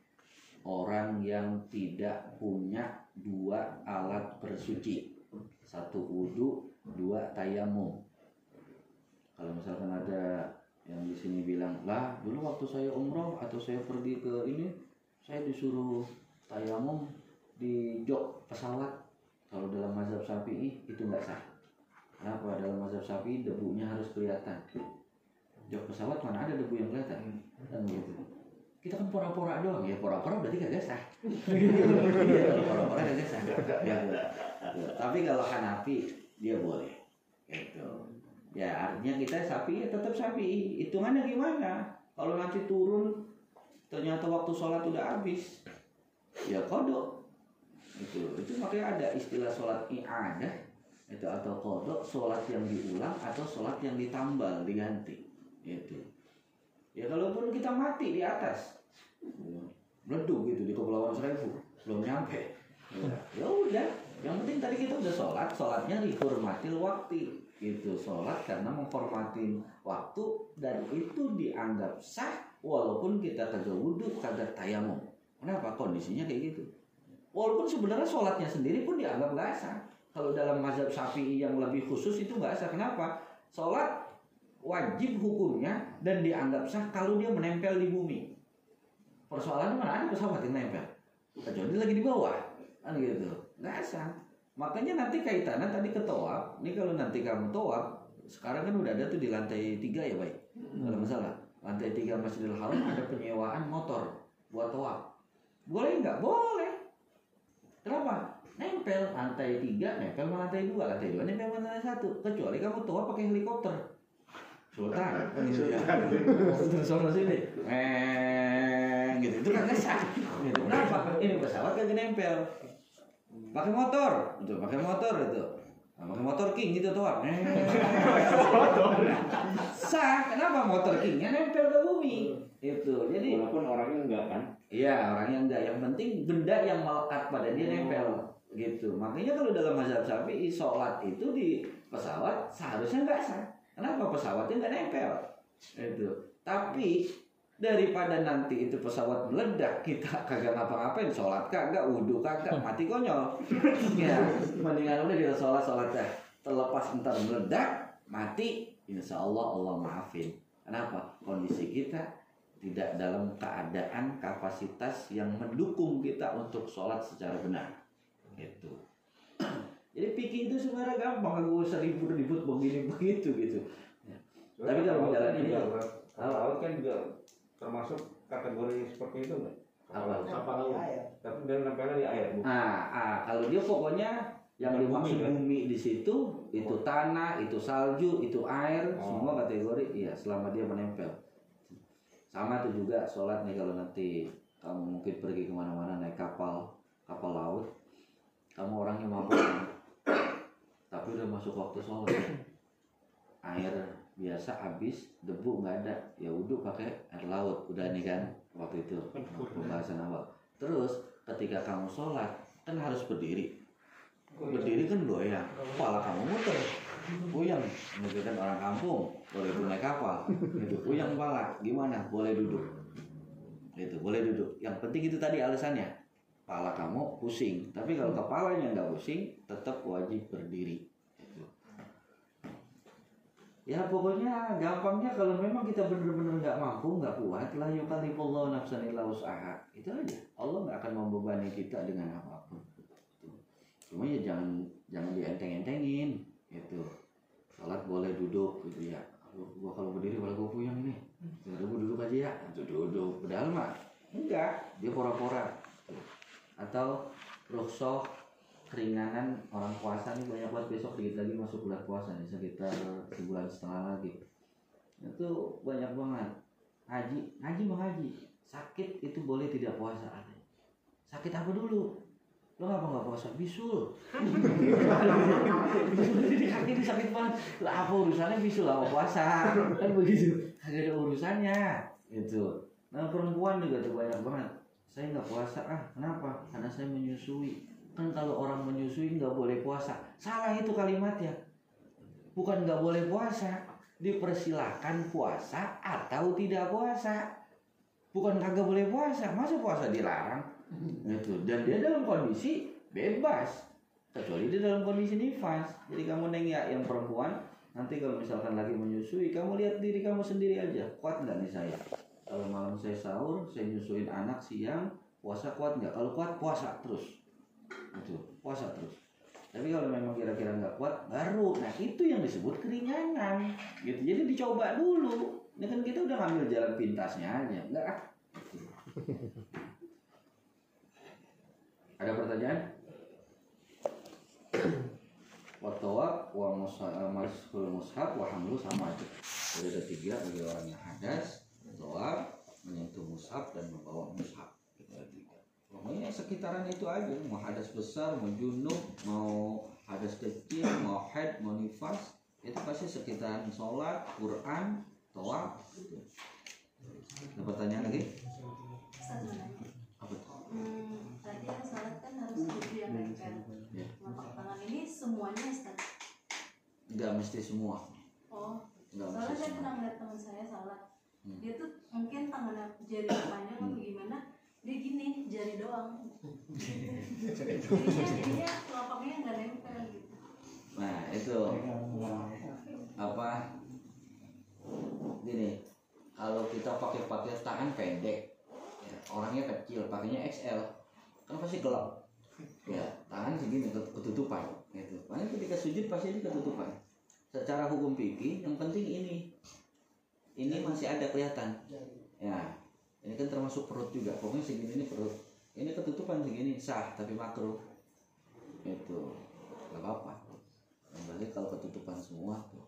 orang yang tidak punya dua alat bersuci. Satu wudhu dua tayamum kalau misalkan ada yang di sini bilang lah dulu waktu saya umroh atau saya pergi ke ini saya disuruh tayamum di jok pesawat. Kalau dalam mazhab syafi'i itu nggak sah. Kenapa? Dalam mazhab syafi'i debunya harus kelihatan. Jok pesawat mana ada debu yang kelihatan? Kan gitu kita kan pora-pora doang. Ya pora-pora berarti kagak sah iya kalau pora-pora kagak sah ya, ya. tapi kalau Hanafi dia boleh. Gitu. Ya artinya kita sapi ya tetap sapi. Hitungannya gimana? Kalau nanti turun ternyata waktu sholat udah habis ya kodok. Itu itu makanya ada istilah sholat i'adah itu atau kodok sholat yang diulang atau sholat yang ditambal diganti. Itu ya kalaupun kita mati di atas meleduk gitu di kepulauan seribu belum nyampe. Ya udah. Yang penting tadi kita udah sholat sholatnya dihormatil waktu itu sholat karena menghormati waktu dan itu dianggap sah walaupun kita kagak wudhu kagak tayamum. Kenapa? Kondisinya kayak gitu. Walaupun sebenarnya sholatnya sendiri pun dianggap nggak sah. Kalau dalam mazhab syafi'i yang lebih khusus itu nggak sah. Kenapa? Sholat wajib hukumnya dan dianggap sah kalau dia menempel di bumi. Persoalannya mana ada pesawat yang nempel? Kecuali lagi di bawah, kan gitu. Nggak sah. Makanya nanti kaitannya tadi ke toab. Ini kalau nanti kamu toab, sekarang kan udah ada tuh di lantai tiga ya baik. Kalau nggak salah, lantai tiga Masjidil Haram ada penyewaan motor buat toab. Boleh nggak? Boleh. Kenapa? Nempel lantai tiga, nempel sama lantai dua, lantai dua nempel sama lantai satu. Kecuali kamu toab pakai helikopter. Sultan, Terus sono sini, eh, gitu itu kan sah. Gitu. Kenapa? Ini pesawat kagak nempel. Pakai motor, itu pakai motor itu. Nah, pakai motor king gitu tuh. Eh. sah, kenapa motor kingnya nempel ke bumi? Itu. Jadi Walaupun orangnya enggak kan. Iya, orangnya enggak. Yang penting benda yang melekat pada dia nempel gitu. Makanya kalau dalam mazhab Syafi'i sholat itu di pesawat seharusnya enggak sah. Kenapa pesawatnya enggak nempel? Itu. Tapi daripada nanti itu pesawat meledak kita kagak ngapa-ngapain sholat kagak wudhu kagak mati konyol. Ya mendingan udah kita sholat sholat dah. Terlepas ntar meledak mati insya Allah Allah maafin. Kenapa? Kondisi kita tidak dalam keadaan kapasitas yang mendukung kita untuk sholat secara benar. Gitu jadi pikir itu sebenarnya gampang gak usah ribut-ribut begini begitu gitu Tapi kalau Laut jalan kan ini- juga, kalau laut kan juga termasuk kategori seperti itu nggak? Apa? Laut. Tapi dia nempelnya di air. Bu. nah ah, kalau dia pokoknya yang Yang dimaksud bumi, kan? bumi di situ itu tanah itu salju itu air Oh. semua kategori iya selama dia menempel sama tuh juga sholat nih kalau nanti kamu mungkin pergi ke mana-mana naik kapal kapal laut kamu orangnya mabuk tapi udah masuk waktu sholat. Air biasa habis debu nggak ada. Ya wudhu pakai air laut. Udah nih kan waktu itu. Pembahasan awal. Terus ketika kamu sholat kan harus berdiri. Berdiri kan goyang. Kepala kamu muter. Goyang. Itu kan orang kampung. Boleh naik kapal. Itu goyang kepala. Gimana? Boleh duduk. Itu boleh duduk. Yang penting itu tadi alasannya kepala kamu pusing. Tapi kalau kepalanya nggak pusing tetap wajib berdiri. Itu. ya pokoknya gampangnya kalau memang kita benar-benar nggak mampu nggak kuat lah yukalifullahu nafsan illa wus'aha. Itu aja. Allah nggak akan membebani kita dengan apa pun. Itu. cuma ya jangan jangan dienteng-entengin. Gitu. Sholat boleh duduk gitu ya. Gua, kalau berdiri malah gua puyeng ini udah gua duduk aja ya. Itu duduk. Padahal mah enggak. Dia pora-pora. Atau rukhsah keringanan orang puasa nih banyak banget besok dikit lagi masuk bulan puasa nih sekitar sebulan setengah lagi. Itu banyak banget. Haji haji mau haji. Sakit itu boleh tidak puasa sakit apa dulu? Lo ngapa nggak puasa? Bisul. Bisul di kaki ini sakit banget. Lah apa urusannya bisul? Sama puasa. Kan begitu. Ada urusannya. Itu. Nah perempuan juga tuh banyak banget saya nggak puasa ah kenapa? Karena saya menyusui. Kan kalau orang menyusui nggak boleh puasa. Salah itu kalimatnya bukan nggak boleh puasa dipersilahkan puasa atau tidak puasa. Bukan kagak boleh puasa masa puasa dilarang? Itu dan dia dalam kondisi bebas kecuali dia dalam kondisi nifas. Jadi kamu neng ya yang perempuan nanti kalau misalkan lagi menyusui kamu lihat diri kamu sendiri aja. Kuat nggak nih saya kalau malam saya sahur saya nyusuin anak siang puasa kuat nggak? Kalau kuat puasa terus. Itu puasa terus. Tapi kalau memang kira-kira nggak kuat baru. Nah itu yang disebut keringanan. Gitu jadi dicoba dulu. Ini kan kita udah ngambil jalan pintasnya aja. Enggak ah. Ada pertanyaan? Watawa wa mushaf wa hamlu sama aja. Jadi ada tiga bagi orang yang hadas Watawa menyentuh mushaf dan membawa mushaf pokoknya sekitaran itu aja mau hadas besar mau junub mau hadas kecil mau haid mau nifas itu pasti sekitaran sholat Quran tawaf gitu. ada pertanyaan lagi apa tuh Hmm, tadi kan salat kan harus duduk yang nempel. Ya. Telapak tangan ini semuanya Ustaz. nggak mesti semua Oh, nggak soalnya saya pernah ngeliat teman saya salat. Hmm. Dia tuh mungkin tangannya jari panjang atau gimana, dia gini jari doang. jadinya nggak nempel gitu. nah itu. Apa? Gini kalau kita pakai pakai tangan pendek ya, orangnya kecil pakainya XL kan pasti gelap. Ya tangan segini ket- ketutupan gitu. Makanya ketika sujud pasti ini ketutupan. Secara hukum fikih yang penting ini ini masih ada kelihatan ya ini kan termasuk perut juga pokoknya segini ini perut ini ketutupan segini sah tapi makruh itu nggak apa-apa yang penting kalau ketutupan semua tuh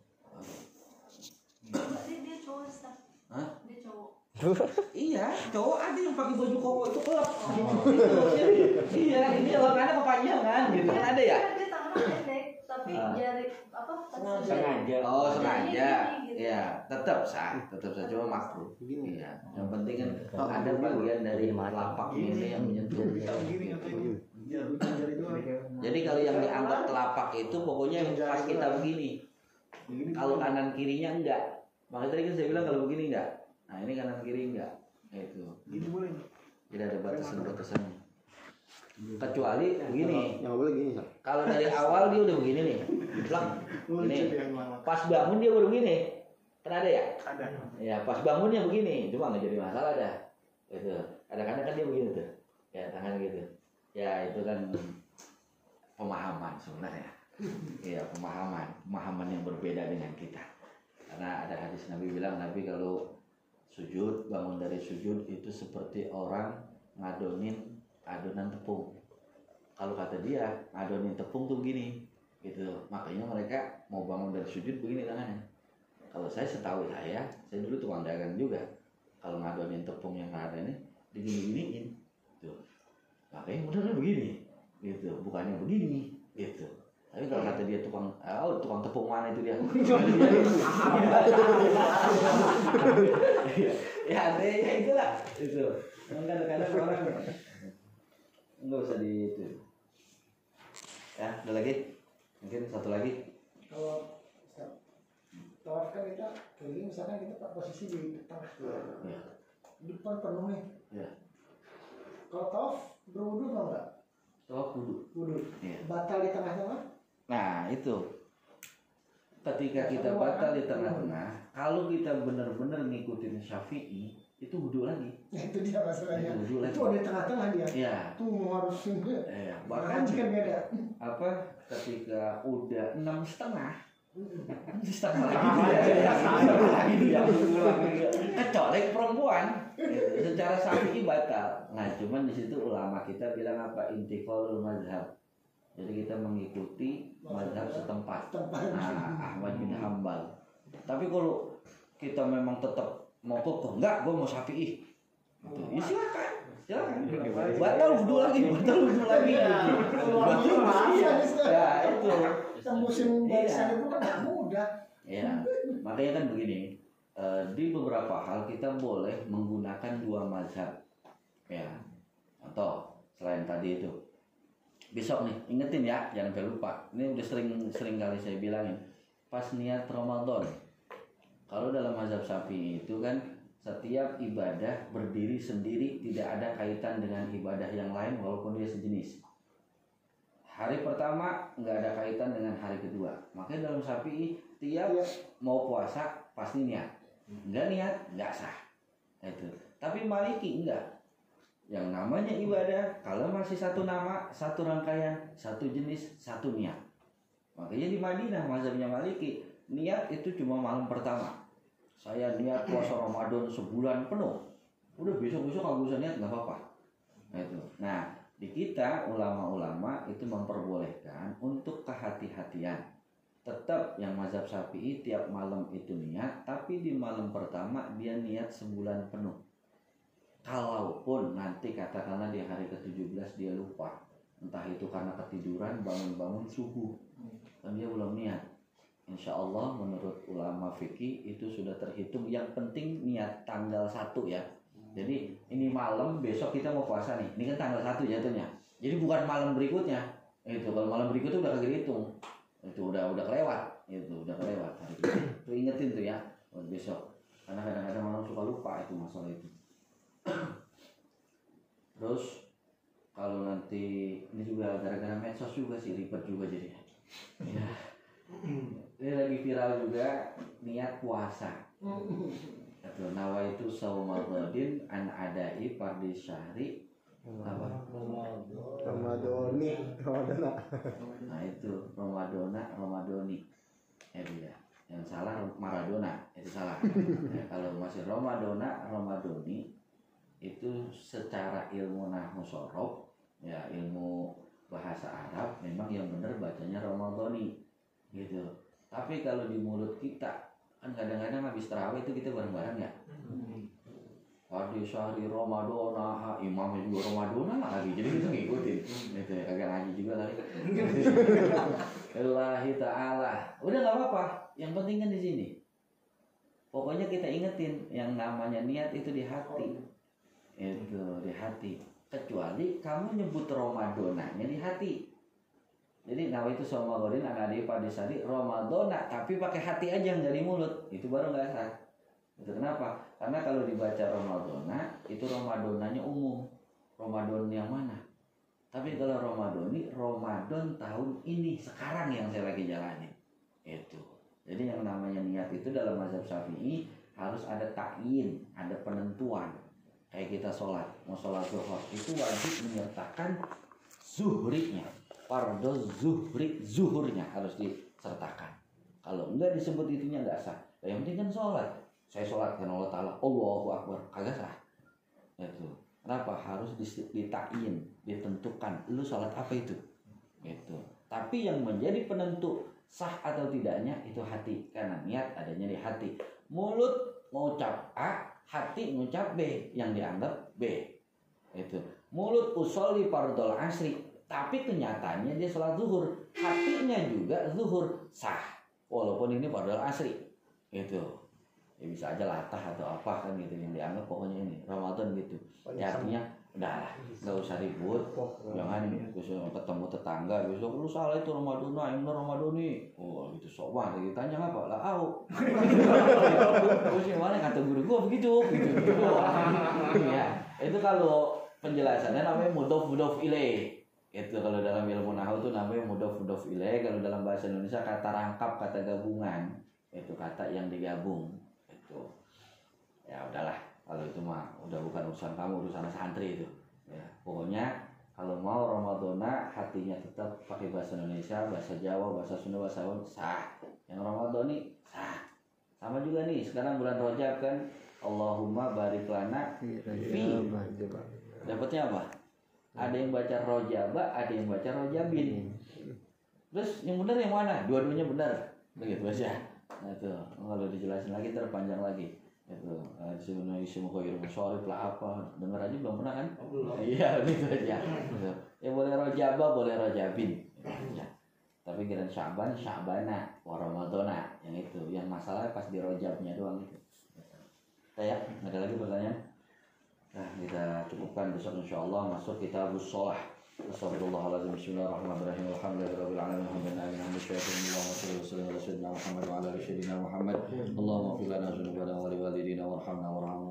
berarti dia cowok Ustaz. Hah? dia cowok Iya, cowok ada yang pakai baju koko itu kelap. Gitu. iya, ini lengannya kepanjangan gitu kan ada ya? Kan dia tangannya pendek tapi Ah. jari apa pas Sengaja. Oh, sengaja. gitu. Iya, tetap sah, tetap sah cuma makruh. Begini. Iya, yang penting kan ada bagian dari telapak ini yang menyentuh. Jadi kalau yang diangkat telapak itu pokoknya pas kita begini. Kalau kanan kirinya enggak. Makanya tadi kan saya bilang kalau begini enggak. Nah, ini kanan kiri enggak. Itu. Gini boleh. Tidak ada batasan-batasannya. Kecuali begini. Yang boleh gini. Kalau dari awal dia udah begini nih. Plak. Ini. Pas bangun dia baru begini. Kan ada ya? Ada. Ya, pas bangunnya begini. Cuma nggak jadi masalah dah. Itu. Kadang-kadang kan dia begini tuh. Ya, tangan gitu. Ya, itu kan pemahaman sebenarnya. Iya, pemahaman. Pemahaman yang berbeda dengan kita. Karena ada hadis Nabi bilang, Nabi kalau sujud, bangun dari sujud itu seperti orang ngadonin adonan tepung. Kalau kata dia, ngadonin tepung tuh begini. Gitu. Makanya mereka mau bangun dari sujud begini tangannya. Kalau saya setahu saya, saya dulu tukang dagang juga. Kalau ngadonin tepung yang ada ini, digini-giniin. Tuh. Makanya modalnya begini. Gitu. Bukannya begini. Gitu. Tapi kalau kata dia tukang, oh tukang tepung mana itu dia? ya ada ya itulah itu. Kadang-kadang orang nggak usah di itu. Ya, ada lagi? Mungkin satu lagi. Kalau tawaf kan kita gini misalkan kita posisi di depan Ya. di depan penuh nih Ya. kalau tawaf berwudu nggak Tawaf wudhu. wudu Iya. batal di tengah-tengah Nah itu ketika kita batal di tengah-tengah, kalau kita benar-benar ngikutin Syafi'i itu wudhu lagi. ya itu dia masalahnya Itu lagi. itu ada di tengah-tengah dia Ya, tuh mau harus ya. bahkan jika beda apa ketika udah enam setengah setengah lagi dia kecolek perempuan Gitu. secara Syafi'i batal. Nah cuman di situ ulama kita bilang apa intiqalul mazhab. Jadi kita mengikuti mazhab setempat. tempat Nah, Ahmad bin Hambal. Tapi kalau kita memang tetap mau kokoh, enggak, gue mau Syafi'i. Gitu. Ya silakan, silakan. Batal wudhu lagi, batal wudhu lagi. Batal Iya, Ya itu. tembusin Iya. barisan itu kan mudah Ya, makanya kan begini. eh, di beberapa hal kita boleh menggunakan dua mazhab. Ya, contoh selain tadi itu. Besok nih, ingetin ya, jangan sampai lupa. Ini udah sering sering kali saya bilangin. Pas niat Ramadan, kalau dalam mazhab Syafi'i itu kan setiap ibadah berdiri sendiri tidak ada kaitan dengan ibadah yang lain walaupun dia sejenis. Hari pertama nggak ada kaitan dengan hari kedua. Makanya dalam Syafi'i tiap Iya. mau puasa pasti niat. Nggak niat nggak sah. Itu. Tapi Maliki enggak. Yang namanya ibadah kalau masih satu nama, satu rangkaian, satu jenis, satu niat. Makanya di Madinah mazhabnya Maliki niat itu cuma malam pertama. Saya niat puasa Ramadan sebulan penuh. Udah besok-besok kalau bisa niat nggak apa-apa. Nah, itu. Nah, di kita ulama-ulama itu memperbolehkan untuk kehati-hatian. Tetap yang mazhab Syafi'i tiap malam itu niat, tapi di malam pertama dia niat sebulan penuh. Kalaupun nanti katakanlah di hari ke-17 dia lupa, entah itu karena ketiduran, bangun-bangun subuh, dan dia belum niat. Insya Allah menurut ulama fikih itu sudah terhitung. Yang penting niat tanggal 1 ya. Jadi ini malam besok kita mau puasa nih. Ini kan tanggal 1 jatuhnya. Jadi bukan malam berikutnya. Itu kalau malam berikutnya udah kagak dihitung. Itu udah udah kelewat. Itu udah kelewat. Itu. Ingetin tuh ya buat besok. Karena kadang-kadang orang suka lupa itu masalah itu. Terus kalau nanti ini juga gara-gara medsos juga sih ribet juga jadi. Ya. ini lagi viral juga niat puasa. Itu nawa itu saumadodin an adai pardi syahri. Apa? Ramadhani, Ramadhana. nah itu Ramadona Ramadoni ya dia yang salah Maradona. Itu salah. Ya, kalau masih Ramadona Ramadoni itu secara ilmu nahwu sorof ya ilmu bahasa Arab memang yang benar bacanya Ramadhani gitu tapi kalau di mulut kita kan kadang-kadang habis terawih itu kita bareng-bareng ya Adi Syahri Ramadona, ha, imamnya juga Ramadona lagi, jadi kita ngikutin. Itu ya, kagak ngaji juga lagi. Allahi Ta'ala. Udah nggak apa-apa, yang penting kan di sini. Pokoknya kita ingetin yang namanya niat itu di hati. Itu di hati. Kecuali kamu nyebut Ramadonanya di hati. Jadi nawa itu sama gorin anadi padesari Ramadona tapi pakai hati aja nggak di mulut itu baru nggak sah. Itu kenapa? Karena kalau dibaca Ramadona itu Ramadonanya umum. Ramadan yang mana? Tapi kalau Ramadoni Ramadan tahun ini sekarang yang saya lagi jalani. Itu. Jadi yang namanya niat itu dalam mazhab Syafi'i harus ada takyin, ada penentuan. Kayak kita sholat, mau sholat zuhur itu wajib menyertakan zuhrinya. Fardo zuhri, zuhurnya harus disertakan. Kalau enggak disebut itunya enggak sah. Yang penting kan sholat. Saya sholat karena Allah Ta'ala, Allahu Akbar, kagak sah. Itu. Kenapa? Harus ditakyin, ditentukan. Lu sholat apa itu? Gitu. Tapi yang menjadi penentu sah atau tidaknya itu hati. Karena niat adanya di hati. Mulut ngucap A, hati ngucap B. Yang dianggap B. Itu. Mulut usolli fardol asri. Tapi kenyataannya dia sholat zuhur. Hatinya juga zuhur. Sah. Walaupun ini fardol asri. Itu. Ya bisa aja latah atau apa kan gitu yang dianggap pokoknya ini Ramadan gitu. Ya artinya udahlah nggak usah ribut. Jangan besok ketemu tetangga besok lu salah itu Ramadan nah ini Ramadan nih. Oh gitu sok banget ditanya apa lah au. Terus yang mana kata guru gua begitu gitu gitu ya itu kalau penjelasannya namanya mudof mudof ile. Itu kalau dalam ilmu nahu itu namanya mudof mudof ile. Kalau dalam bahasa Indonesia kata rangkap kata gabungan. Itu kata yang digabung. Itu. Ya udahlah kalau itu mah udah bukan urusan kamu urusan santri itu. Ya pokoknya kalau mau Ramadana hatinya tetap pakai bahasa Indonesia bahasa Jawa bahasa Sunda bahasa Jawa sah. Yang Ramadhani sah. Sama juga nih sekarang bulan Rajab kan Allahumma barik lana fi. Dapatnya apa? Ada yang baca rojaba ada yang baca rojabin. Terus yang benar yang mana? Dua-duanya benar. Begitu aja. Nah itu. Kalau dijelasin lagi terpanjang lagi itu sebenarnya isim khair musyarif lah apa? Dengar aja belum pernah kan? Iya gitu aja. Ya boleh rojaba boleh rojabin. Ya. tapi kira syaban syabana wa ramadana yang itu. Yang masalah pas di rojabnya doang itu. Ya ada lagi pertanyaan? Nah kita cukupkan besok insyaallah masuk kitab sholah Astagfirullahaladzim Bismillahirrahmanirrahim Alhamdulillahirabbil alamin Alhamdulillah Allahumma shalli wa sallim ala sayyidina Muhammad wa ala ali sayyidina Muhammad Allahumma fil lana dzunubana wa li walidina warhamna warhamna wa rabbayana